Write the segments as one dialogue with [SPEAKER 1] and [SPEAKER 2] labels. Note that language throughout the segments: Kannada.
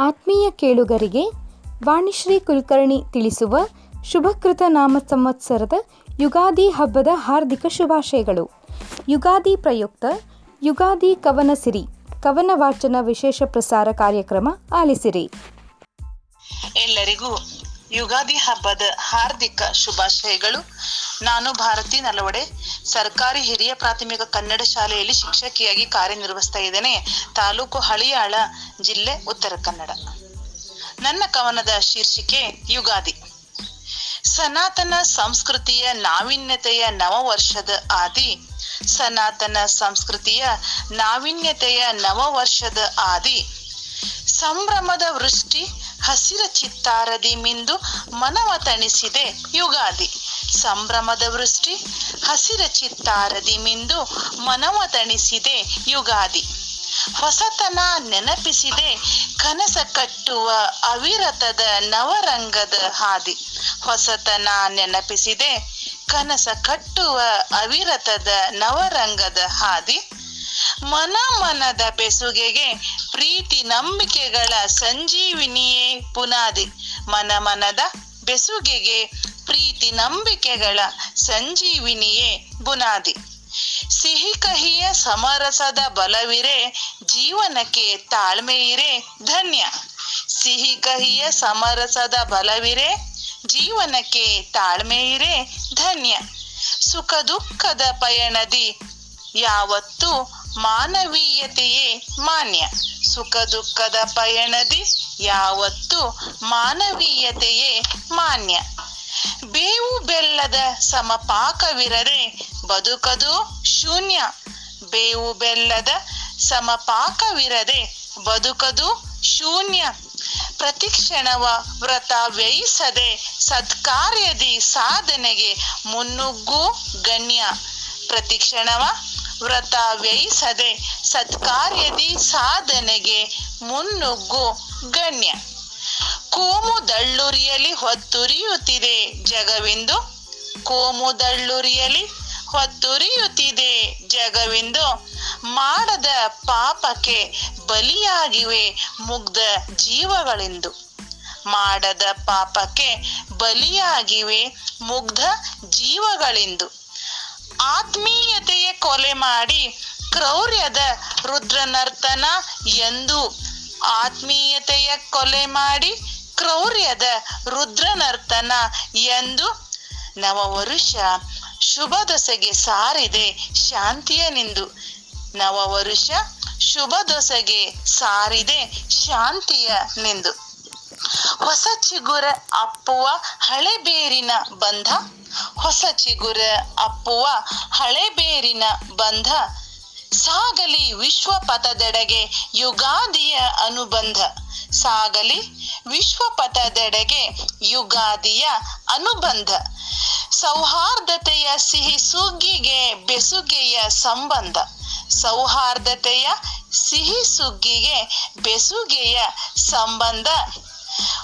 [SPEAKER 1] ಆತ್ಮೀಯ ಕೇಳುಗರಿಗೆ ವಾಣಿಶ್ರೀ ಕುಲಕರ್ಣಿ ತಿಳಿಸುವ ಶುಭಕೃತ ನಾಮ ಸಂವತ್ಸರದ ಯುಗಾದಿ ಹಬ್ಬದ ಹಾರ್ದಿಕ ಶುಭಾಶಯಗಳು. ಯುಗಾದಿ ಪ್ರಯುಕ್ತ ಯುಗಾದಿ ಕವನ ಸಿರಿ, ಕವನ ವಾಚನ ವಿಶೇಷ ಪ್ರಸಾರ ಕಾರ್ಯಕ್ರಮ ಆಲಿಸಿರಿ.
[SPEAKER 2] ಎಲ್ಲರಿಗೂ ಯುಗಾದಿ ಹಬ್ಬದ ಹಾರ್ದಿಕ ಶುಭಾಶಯಗಳು. ನಾನು ಭಾರತಿ ನಲವಡೆ. ಸರ್ಕಾರಿ ಹಿರಿಯ ಪ್ರಾಥಮಿಕ ಕನ್ನಡ ಶಾಲೆಯಲ್ಲಿ ಶಿಕ್ಷಕಿಯಾಗಿ ಕಾರ್ಯನಿರ್ವಹಿಸ್ತಾ ಇದ್ದೇನೆ. ತಾಲೂಕು ಹಳಿಯಾಳ ಜಿಲ್ಲೆ ಉತ್ತರ ಕನ್ನಡ. ನನ್ನ ಕವನದ ಶೀರ್ಷಿಕೆ ಯುಗಾದಿ. ಸನಾತನ ಸಂಸ್ಕೃತಿಯ ನಾವಿನ್ಯತೆಯ ನವ ವರ್ಷದ ಆದಿ. ಸನಾತನ ಸಂಸ್ಕೃತಿಯ ನಾವಿನ್ಯತೆಯ ನವ ವರ್ಷದ ಆದಿ. ಸಂಭ್ರಮದ ವೃಷ್ಟಿ ಹಸಿರ ಚಿತ್ತಾರದಿ ಮಿಂದು ಮನವ ತಣಿಸಿದೆ ಯುಗಾದಿ. ಸಂಭ್ರಮದ ವೃಷ್ಟಿ, ಹಸಿರ ಚಿತ್ತಾರದಿ ಮಿಂದು ಮನವ ತಣಿಸಿದೆ ಯುಗಾದಿ. ಹೊಸತನ ನೆನಪಿಸಿದೆ ಕನಸ ಕಟ್ಟುವ ಅವಿರತದ ನವರಂಗದ ಹಾದಿ. ಹೊಸತನ ನೆನಪಿಸಿದೆ ಕನಸ ಕಟ್ಟುವ ಅವಿರತದ ನವರಂಗದ ಹಾದಿ. ಮನ ಮನದ ಬೆಸುಗೆಗೆ ಪ್ರೀತಿ ನಂಬಿಕೆಗಳ ಸಂಜೀವಿನಿಯೇ ಪುನಾದಿ. ಮನ ಮನದ ಬೆಸುಗೆಗೆ ಪ್ರೀತಿ ನಂಬಿಕೆಗಳ ಸಂಜೀವಿನಿಯೇ ಬುನಾದಿ. ಸಿಹಿ ಕಹಿಯ ಸಮರಸದ ಬಲವಿರೆ ಜೀವನಕ್ಕೆ ತಾಳ್ಮೆ ಇರೆ ಧನ್ಯ. ಸಿಹಿ ಕಹಿಯ ಸಮರಸದ ಬಲವಿರೆ ಜೀವನಕ್ಕೆ ತಾಳ್ಮೆ ಇರೆ ಧನ್ಯ. ಸುಖ ದುಃಖದ ಪಯಣದಿ ಯಾವತ್ತು ಮಾನವೀಯತೆಯೇ ಮಾನ್ಯ. ಸುಖ ದುಃಖದ ಪಯಣದಿ ಯಾವತ್ತು ಮಾನವೀಯತೆಯೇ ಮಾನ್ಯ. ಬೇವು ಬೆಲ್ಲದ ಸಮಪಾಕವಿರದೆ ಬದುಕದು ಶೂನ್ಯ. ಬೇವು ಬೆಲ್ಲದ ಸಮಪಾಕವಿರದೆ ಬದುಕದು ಶೂನ್ಯ. ಪ್ರತಿಕ್ಷಣವ ವ್ರತ ವ್ಯಯಿಸದೆ ಸತ್ಕಾರ್ಯದಿ ಸಾಧನೆಗೆ ಮುನ್ನುಗ್ಗು ಗಣ್ಯ. ಪ್ರತಿಕ್ಷಣವ ವ್ರತ ವ್ಯಯಿಸದೆ ಸತ್ಕಾರ್ಯದಿ ಸಾಧನೆಗೆ ಮುನ್ನುಗ್ಗು ಗಣ್ಯ. ಕೋಮುದಳ್ಳುರಿಯಲಿ ಹೊತ್ತುರಿಯುತ್ತಿದೆ ಜಗವೆಂದು. ಕೋಮುದಳ್ಳುರಿಯಲಿ ಹೊತ್ತುರಿಯುತ್ತಿದೆ ಜಗವೆಂದು. ಮಾಡದ ಪಾಪಕ್ಕೆ ಬಲಿಯಾಗಿವೆ ಮುಗ್ಧ ಜೀವಗಳೆಂದು. ಮಾಡದ ಪಾಪಕ್ಕೆ ಬಲಿಯಾಗಿವೆ ಮುಗ್ಧ ಜೀವಗಳೆಂದು. ಆತ್ಮೀಯತೆಯ ಕೊಲೆ ಮಾಡಿ ಕ್ರೌರ್ಯದ ರುದ್ರನರ್ತನ ಎಂದು ಆತ್ಮೀಯತೆಯ ಕೊಲೆ ಮಾಡಿ ಕ್ರೌರ್ಯದ ರುದ್ರನರ್ತನ ಎಂದು ನವವರುಷ ಶುಭ ದೊಸೆಗೆ ಸಾರಿದೆ ಶಾಂತಿಯ ನಿಂದು. ನವವರುಷ ಶುಭ ದೊಸೆಗೆ ಸಾರಿದೆ ಶಾಂತಿಯ ನಿಂದು. ಹೊಸ ಚಿಗುರ ಅಪ್ಪುವ ಹಳೆ ಬೇರಿನ ಬಂಧ, ಹೊಸ ಚಿಗುರ ಅಪ್ಪುವ ಹಳೆ ಬೇರಿನ ಬಂಧ, ಸಾಗಲಿ ವಿಶ್ವ ಪಥದೆಡೆಗೆ ಯುಗಾದಿಯ ಅನುಬಂಧ, ಸಾಗಲಿ ವಿಶ್ವ ಪಥದೆಡೆಗೆ ಯುಗಾದಿಯ ಅನುಬಂಧ, ಸೌಹಾರ್ದತೆಯ ಸಿಹಿ ಸುಗ್ಗಿಗೆ ಬೆಸುಗೆಯ ಸಂಬಂಧ, ಸೌಹಾರ್ದತೆಯ ಸಿಹಿ ಸುಗ್ಗಿಗೆ ಬೆಸುಗೆಯ ಸಂಬಂಧ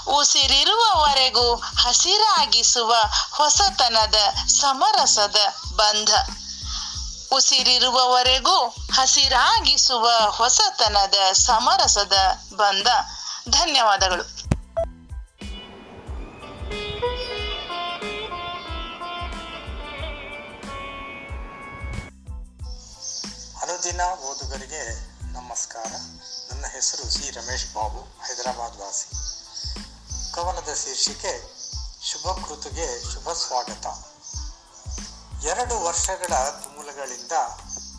[SPEAKER 2] ಉಸಿರಿರುವವರೆಗೂ ಹಸಿರಾಗಿಸುವ ಹೊಸತನದ ಸಮರಸದ ಬಂಧ. ಉಸಿರಿರುವವರೆಗೂ ಹಸಿರಾಗಿಸುವ ಹೊಸತನದ ಸಮರಸದ ಬಂಧ. ಧನ್ಯವಾದಗಳು.
[SPEAKER 3] ಅನುದಿನ ಓದುಗರಿಗೆ ನಮಸ್ಕಾರ. ನನ್ನ ಹೆಸರು ಸಿ ರಮೇಶ್ ಬಾಬು, ಹೈದರಾಬಾದ್ ವಾಸಿ. ಕವನದ ಶೀರ್ಷಿಕೆ ಶುಭ ಕೃತುಗೆ ಶುಭ ಸ್ವಾಗತ. ಎರಡು ವರ್ಷಗಳ ತುಮುಲಗಳಿಂದ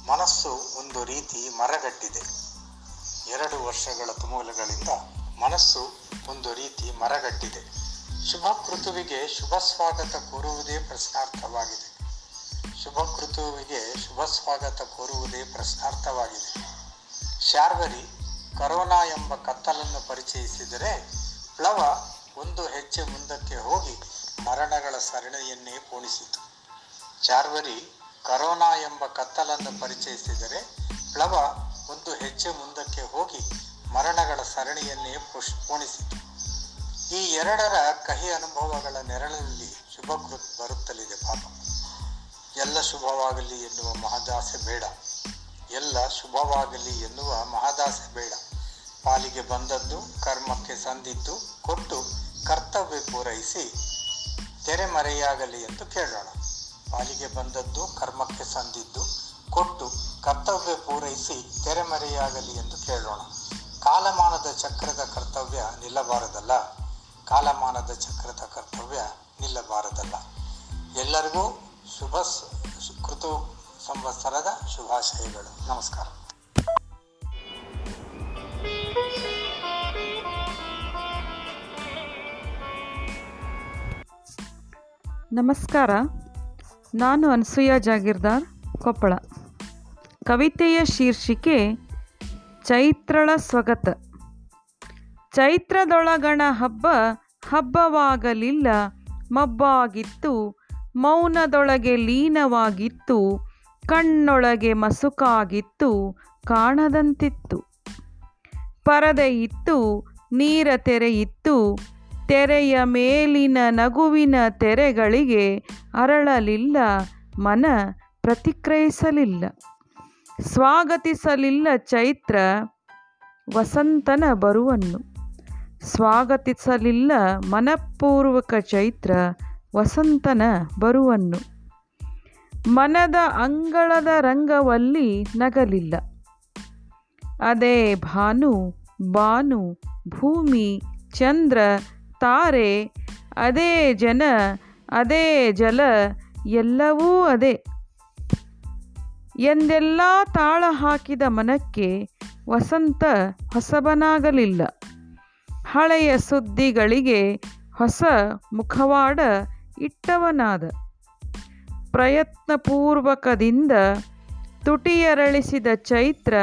[SPEAKER 3] ಮನಸ್ಸು ಒಂದು ರೀತಿ ಮರಗಟ್ಟಿದೆ. ಎರಡು ವರ್ಷಗಳ ತುಮುಲಗಳಿಂದ ಮನಸ್ಸು ಒಂದು ರೀತಿ ಮರಗಟ್ಟಿದೆ. ಶುಭ ಕೃತುವಿಗೆ ಶುಭ ಸ್ವಾಗತ ಕೋರುವುದೇ ಪ್ರಶ್ನಾರ್ಥವಾಗಿದೆ. ಶುಭ ಕೃತುವಿಗೆ ಶುಭ ಸ್ವಾಗತ ಕೋರುವುದೇ ಪ್ರಶ್ನಾರ್ಥವಾಗಿದೆ. ಶಾರ್ವರಿ ಕರೋನಾ ಎಂಬ ಕತ್ತಲನ್ನು ಪರಿಚಯಿಸಿದರೆ ಪ್ಲವ ಒಂದು ಹೆಜ್ಜೆ ಮುಂದಕ್ಕೆ ಹೋಗಿ ಮರಣಗಳ ಸರಣಿಯನ್ನೇ ಪೋಣಿಸಿತು ಚಾರ್ವರಿ ಕರೋನಾ ಎಂಬ ಕತ್ತಲನ್ನು ಪರಿಚಯಿಸಿದರೆ ಪ್ಲವ ಒಂದು ಹೆಜ್ಜೆ ಮುಂದಕ್ಕೆ ಹೋಗಿ ಮರಣಗಳ ಸರಣಿಯನ್ನೇ ಪುಷ್ ಪೋಣಿಸಿತು ಈ ಎರಡರ ಕಹಿ ಅನುಭವಗಳ ನೆರಳಲ್ಲಿ ಶುಭ ಕೃತ್ ಬರುತ್ತಲಿದೆ ಪಾಪ. ಎಲ್ಲ ಶುಭವಾಗಲಿ ಎನ್ನುವ ಮಹದಾಸೆ ಬೇಡ. ಎಲ್ಲ ಶುಭವಾಗಲಿ ಎನ್ನುವ ಮಹದಾಸೆ ಬೇಡ. ಪಾಲಿಗೆ ಬಂದದ್ದು, ಕರ್ಮಕ್ಕೆ ಸಂದಿದ್ದು, ಕೊಟ್ಟು ಕರ್ತವ್ಯ ಪೂರೈಸಿ ತೆರೆಮರೆಯಾಗಲಿ ಎಂದು ಕೇಳೋಣ. ಪಾಲಿಗೆ ಬಂದದ್ದು ಕರ್ಮಕ್ಕೆ ಸಂದಿದ್ದು, ಕೊಟ್ಟು ಕರ್ತವ್ಯ ಪೂರೈಸಿ ತೆರೆಮರೆಯಾಗಲಿ ಎಂದು ಕೇಳೋಣ. ಕಾಲಮಾನದ ಚಕ್ರದ ಕರ್ತವ್ಯ ನಿಲ್ಲಬಾರದಲ್ಲ. ಕಾಲಮಾನದ ಚಕ್ರದ ಕರ್ತವ್ಯ ನಿಲ್ಲಬಾರದಲ್ಲ. ಎಲ್ಲರಿಗೂ ಶುಭ ಕೃತು ಸಂವತ್ಸರದ ಶುಭಾಶಯಗಳು. ನಮಸ್ಕಾರ.
[SPEAKER 4] ನಮಸ್ಕಾರ. ನಾನು ಅನಸೂಯ ಜಾಗೀರ್ದಾರ್, ಕೊಪ್ಪಳ. ಕವಿತೆಯ ಶೀರ್ಷಿಕೆ, ಚೈತ್ರಳ ಸ್ವಗತ. ಚೈತ್ರದೊಳಗಣ ಹಬ್ಬ ಹಬ್ಬವಾಗಲಿಲ್ಲ, ಮಬ್ಬಾಗಿತ್ತು, ಮೌನದೊಳಗೆ ಲೀನವಾಗಿತ್ತು, ಕಣ್ಣೊಳಗೆ ಮಸುಕಾಗಿತ್ತು, ಕಾಣದಂತಿತ್ತು. ಪರದೆ ಇತ್ತು, ನೀರ ತೆರೆ ಇತ್ತು ತೆರೆಯ ಮೇಲಿನ ನಗುವಿನ ತೆರೆಗಳಿಗೆ ಅರಳಲಿಲ್ಲ, ಮನ ಪ್ರತಿಕ್ರಿಯಿಸಲಿಲ್ಲ. ಸ್ವಾಗತಿಸಲಿಲ್ಲ ಚೈತ್ರ ವಸಂತನ ಬರುವನ್ನು. ಸ್ವಾಗತಿಸಲಿಲ್ಲ ಮನಪೂರ್ವಕ ಚೈತ್ರ ವಸಂತನ ಬರುವನ್ನು. ಮನದ ಅಂಗಳದ ರಂಗವಲ್ಲಿ ನಗಲಿಲ್ಲ. ಅದೇ ಭಾನು, ಬಾನು, ಭೂಮಿ, ಚಂದ್ರ ತಾರೆ, ಅದೇ ಜನ, ಅದೇ ಜಲ, ಎಲ್ಲವೂ ಅದೇ. ಎಂದೆಲ್ಲ ತಾಳ ಹಾಕಿದ ಮನಕ್ಕೆ ವಸಂತ ಹೊಸಬನಾಗಲಿಲ್ಲ. ಹಳೆಯ ಸುದ್ದಿಗಳಿಗೆ ಹೊಸ ಮುಖವಾಡ ಇಟ್ಟವನಾದ. ಪ್ರಯತ್ನಪೂರ್ವಕದಿಂದ ತುಟಿಯರಳಿಸಿದ ಚೈತ್ರ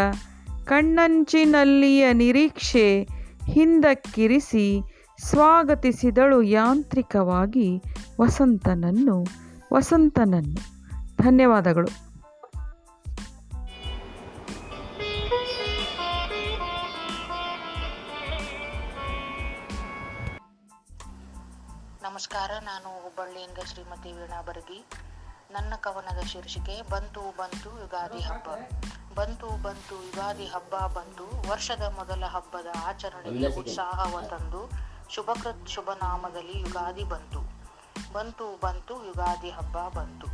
[SPEAKER 4] ಕಣ್ಣಂಚಿನಲ್ಲಿಯ ನಿರೀಕ್ಷೆ ಹಿಂದಕ್ಕಿರಿಸಿ ಸ್ವಾಗತಿಸಿದಳು ಯಾಂತ್ರಿಕವಾಗಿ ವಸಂತನನ್ನು ವಸಂತನನ್ನು. ಧನ್ಯವಾದಗಳು.
[SPEAKER 5] ನಮಸ್ಕಾರ ನಾನು ಹುಬ್ಬಳ್ಳಿಯಿಂದ ಶ್ರೀಮತಿ ವೀಣಾ ಬರಗಿ. ನನ್ನ ಕವನದ ಶೀರ್ಷಿಕೆ ಬಂತು ಬಂತು ಯುಗಾದಿ ಹಬ್ಬ. ಬಂತು ಬಂತು ಯುಗಾದಿ ಹಬ್ಬ ಬಂತು ವರ್ಷದ ಮೊದಲ ಹಬ್ಬದ ಆಚರಣೆಗೆ ಉತ್ಸಾಹವ ತಂದು ಶುಭಕೃತ್ ಶುಭ ನಾಮದಲ್ಲಿ ಯುಗಾದಿ ಬಂತು. ಬಂತು ಬಂತು, ಯುಗಾದಿ ಹಬ್ಬ ಬಂತು.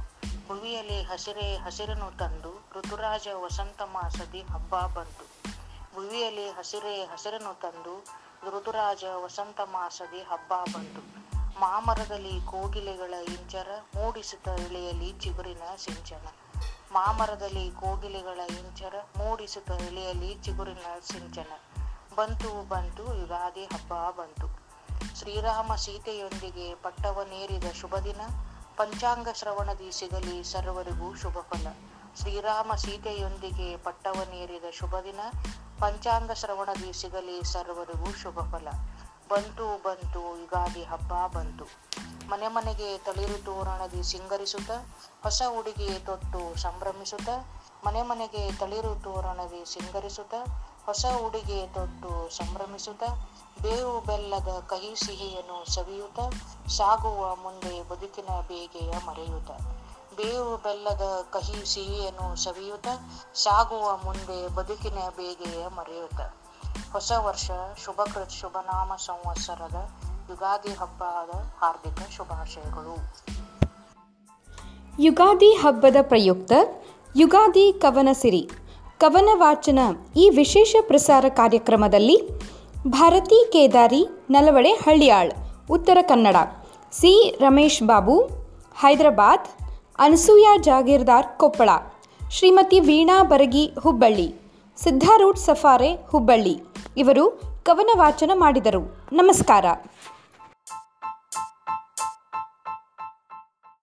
[SPEAKER 5] ಭುವಿಯಲ್ಲಿ ಹಸಿರೇ, ಹಸಿರನ್ನು ತಂದು ಋತುರಾಜ ವಸಂತ ಮಾಸದಿ ಹಬ್ಬ ಬಂತು. ಭುವಿಯಲ್ಲಿ ಹಸಿರೇ, ಹಸಿರನ್ನು ತಂದು ಋತುರಾಜ ವಸಂತ ಮಾಸದಿ ಹಬ್ಬ ಬಂತು. ಮಾಮರದಲ್ಲಿ ಕೋಗಿಲೆಗಳ ಇಂಚರ ಮೂಡಿಸುತ್ತ ಎಳೆಯಲಿ ಚಿಗುರಿನ ಸಿಂಚನ. ಮಾಮರದಲ್ಲಿ ಕೋಗಿಲೆಗಳ ಇಂಚರ ಮೂಡಿಸುತ್ತ ಎಳೆಯಲಿ ಚಿಗುರಿನ ಸಿಂಚನ. ಬಂತು ಬಂತು, ಯುಗಾದಿ ಹಬ್ಬ ಬಂತು. ಶ್ರೀರಾಮ ಸೀತೆಯೊಂದಿಗೆ ಪಟ್ಟವನೇರಿದ ಶುಭ ದಿನ. ಪಂಚಾಂಗ ಶ್ರವಣದಿ ಸಿಗಲಿ ಸರ್ವರಿಗೂ ಶುಭ ಫಲ. ಶ್ರೀರಾಮ ಸೀತೆಯೊಂದಿಗೆ ಪಟ್ಟವನೇರಿದ ಶುಭ ದಿನ. ಪಂಚಾಂಗ ಶ್ರವಣದಿ ಸಿಗಲಿ ಸರ್ವರಿಗೂ ಶುಭ ಫಲ. ಬಂತು ಬಂತು ಯುಗಾದಿ ಹಬ್ಬ ಬಂತು. ಮನೆ ಮನೆಗೆ ತಳಿರು ತೋರಣದಿ ಸಿಂಗರಿಸುತ್ತ ಹೊಸ ಉಡುಗೆ ತೊಟ್ಟು ಸಂಭ್ರಮಿಸುತ್ತ ಮನೆ ಮನೆಗೆ ತಳಿರು ತೋರಣದಿ ಸಿಂಗರಿಸುತ್ತ ಹೊಸ ಉಡುಗೆ ತೊಟ್ಟು ಸಂಭ್ರಮಿಸುತ್ತ, ಬೇವು ಬೆಲ್ಲದ ಕಹಿ ಸಿಹಿಯನ್ನು ಸವಿಯುತ್ತ, ಸಾಗುವ ಮುಂದೆ ಬದುಕಿನ ಬೇಗೆಯ ಮರೆಯುತ್ತ. ಬೇವು ಬೆಲ್ಲದ ಕಹಿ ಸಿಹಿಯನ್ನು ಸವಿಯುತ್ತ, ಸಾಗುವ ಮುಂದೆ ಬದುಕಿನ ಬೇಗೆಯ ಮರೆಯುತ್ತ. ಹೊಸ ವರ್ಷ ಶುಭಕೃತ್ ಶುಭನಾಮ ಸಂವತ್ಸರದ ಯುಗಾದಿ ಹಬ್ಬದ ಹಾರ್ದಿಕ ಶುಭಾಶಯಗಳು.
[SPEAKER 1] ಯುಗಾದಿ ಹಬ್ಬದ ಪ್ರಯುಕ್ತ, ಯುಗಾದಿ ಕವನ ಸಿರಿ ಕವನ ವಾಚನ ಈ ವಿಶೇಷ ಪ್ರಸಾರ ಕಾರ್ಯಕ್ರಮದಲ್ಲಿ ಭಾರತಿ ಕೇದಾರಿ ನಲವಡೆ ಹಳ್ಳಿಯಾಳ್, ಉತ್ತರ ಕನ್ನಡ, ಸಿ ರಮೇಶ್ ಬಾಬು, ಹೈದರಾಬಾದ್, ಅನಸೂಯ ಜಾಗೀರ್ದಾರ್ ಕೊಪ್ಪಳ, ಶ್ರೀಮತಿ ವೀಣಾ ಬರಗಿ ಹುಬ್ಬಳ್ಳಿ, ಸಿದ್ಧಾರೂಢ್ ಸಫಾರೆ ಹುಬ್ಬಳ್ಳಿ ಇವರು ಕವನ ವಾಚನ ಮಾಡಿದರು. ನಮಸ್ಕಾರ.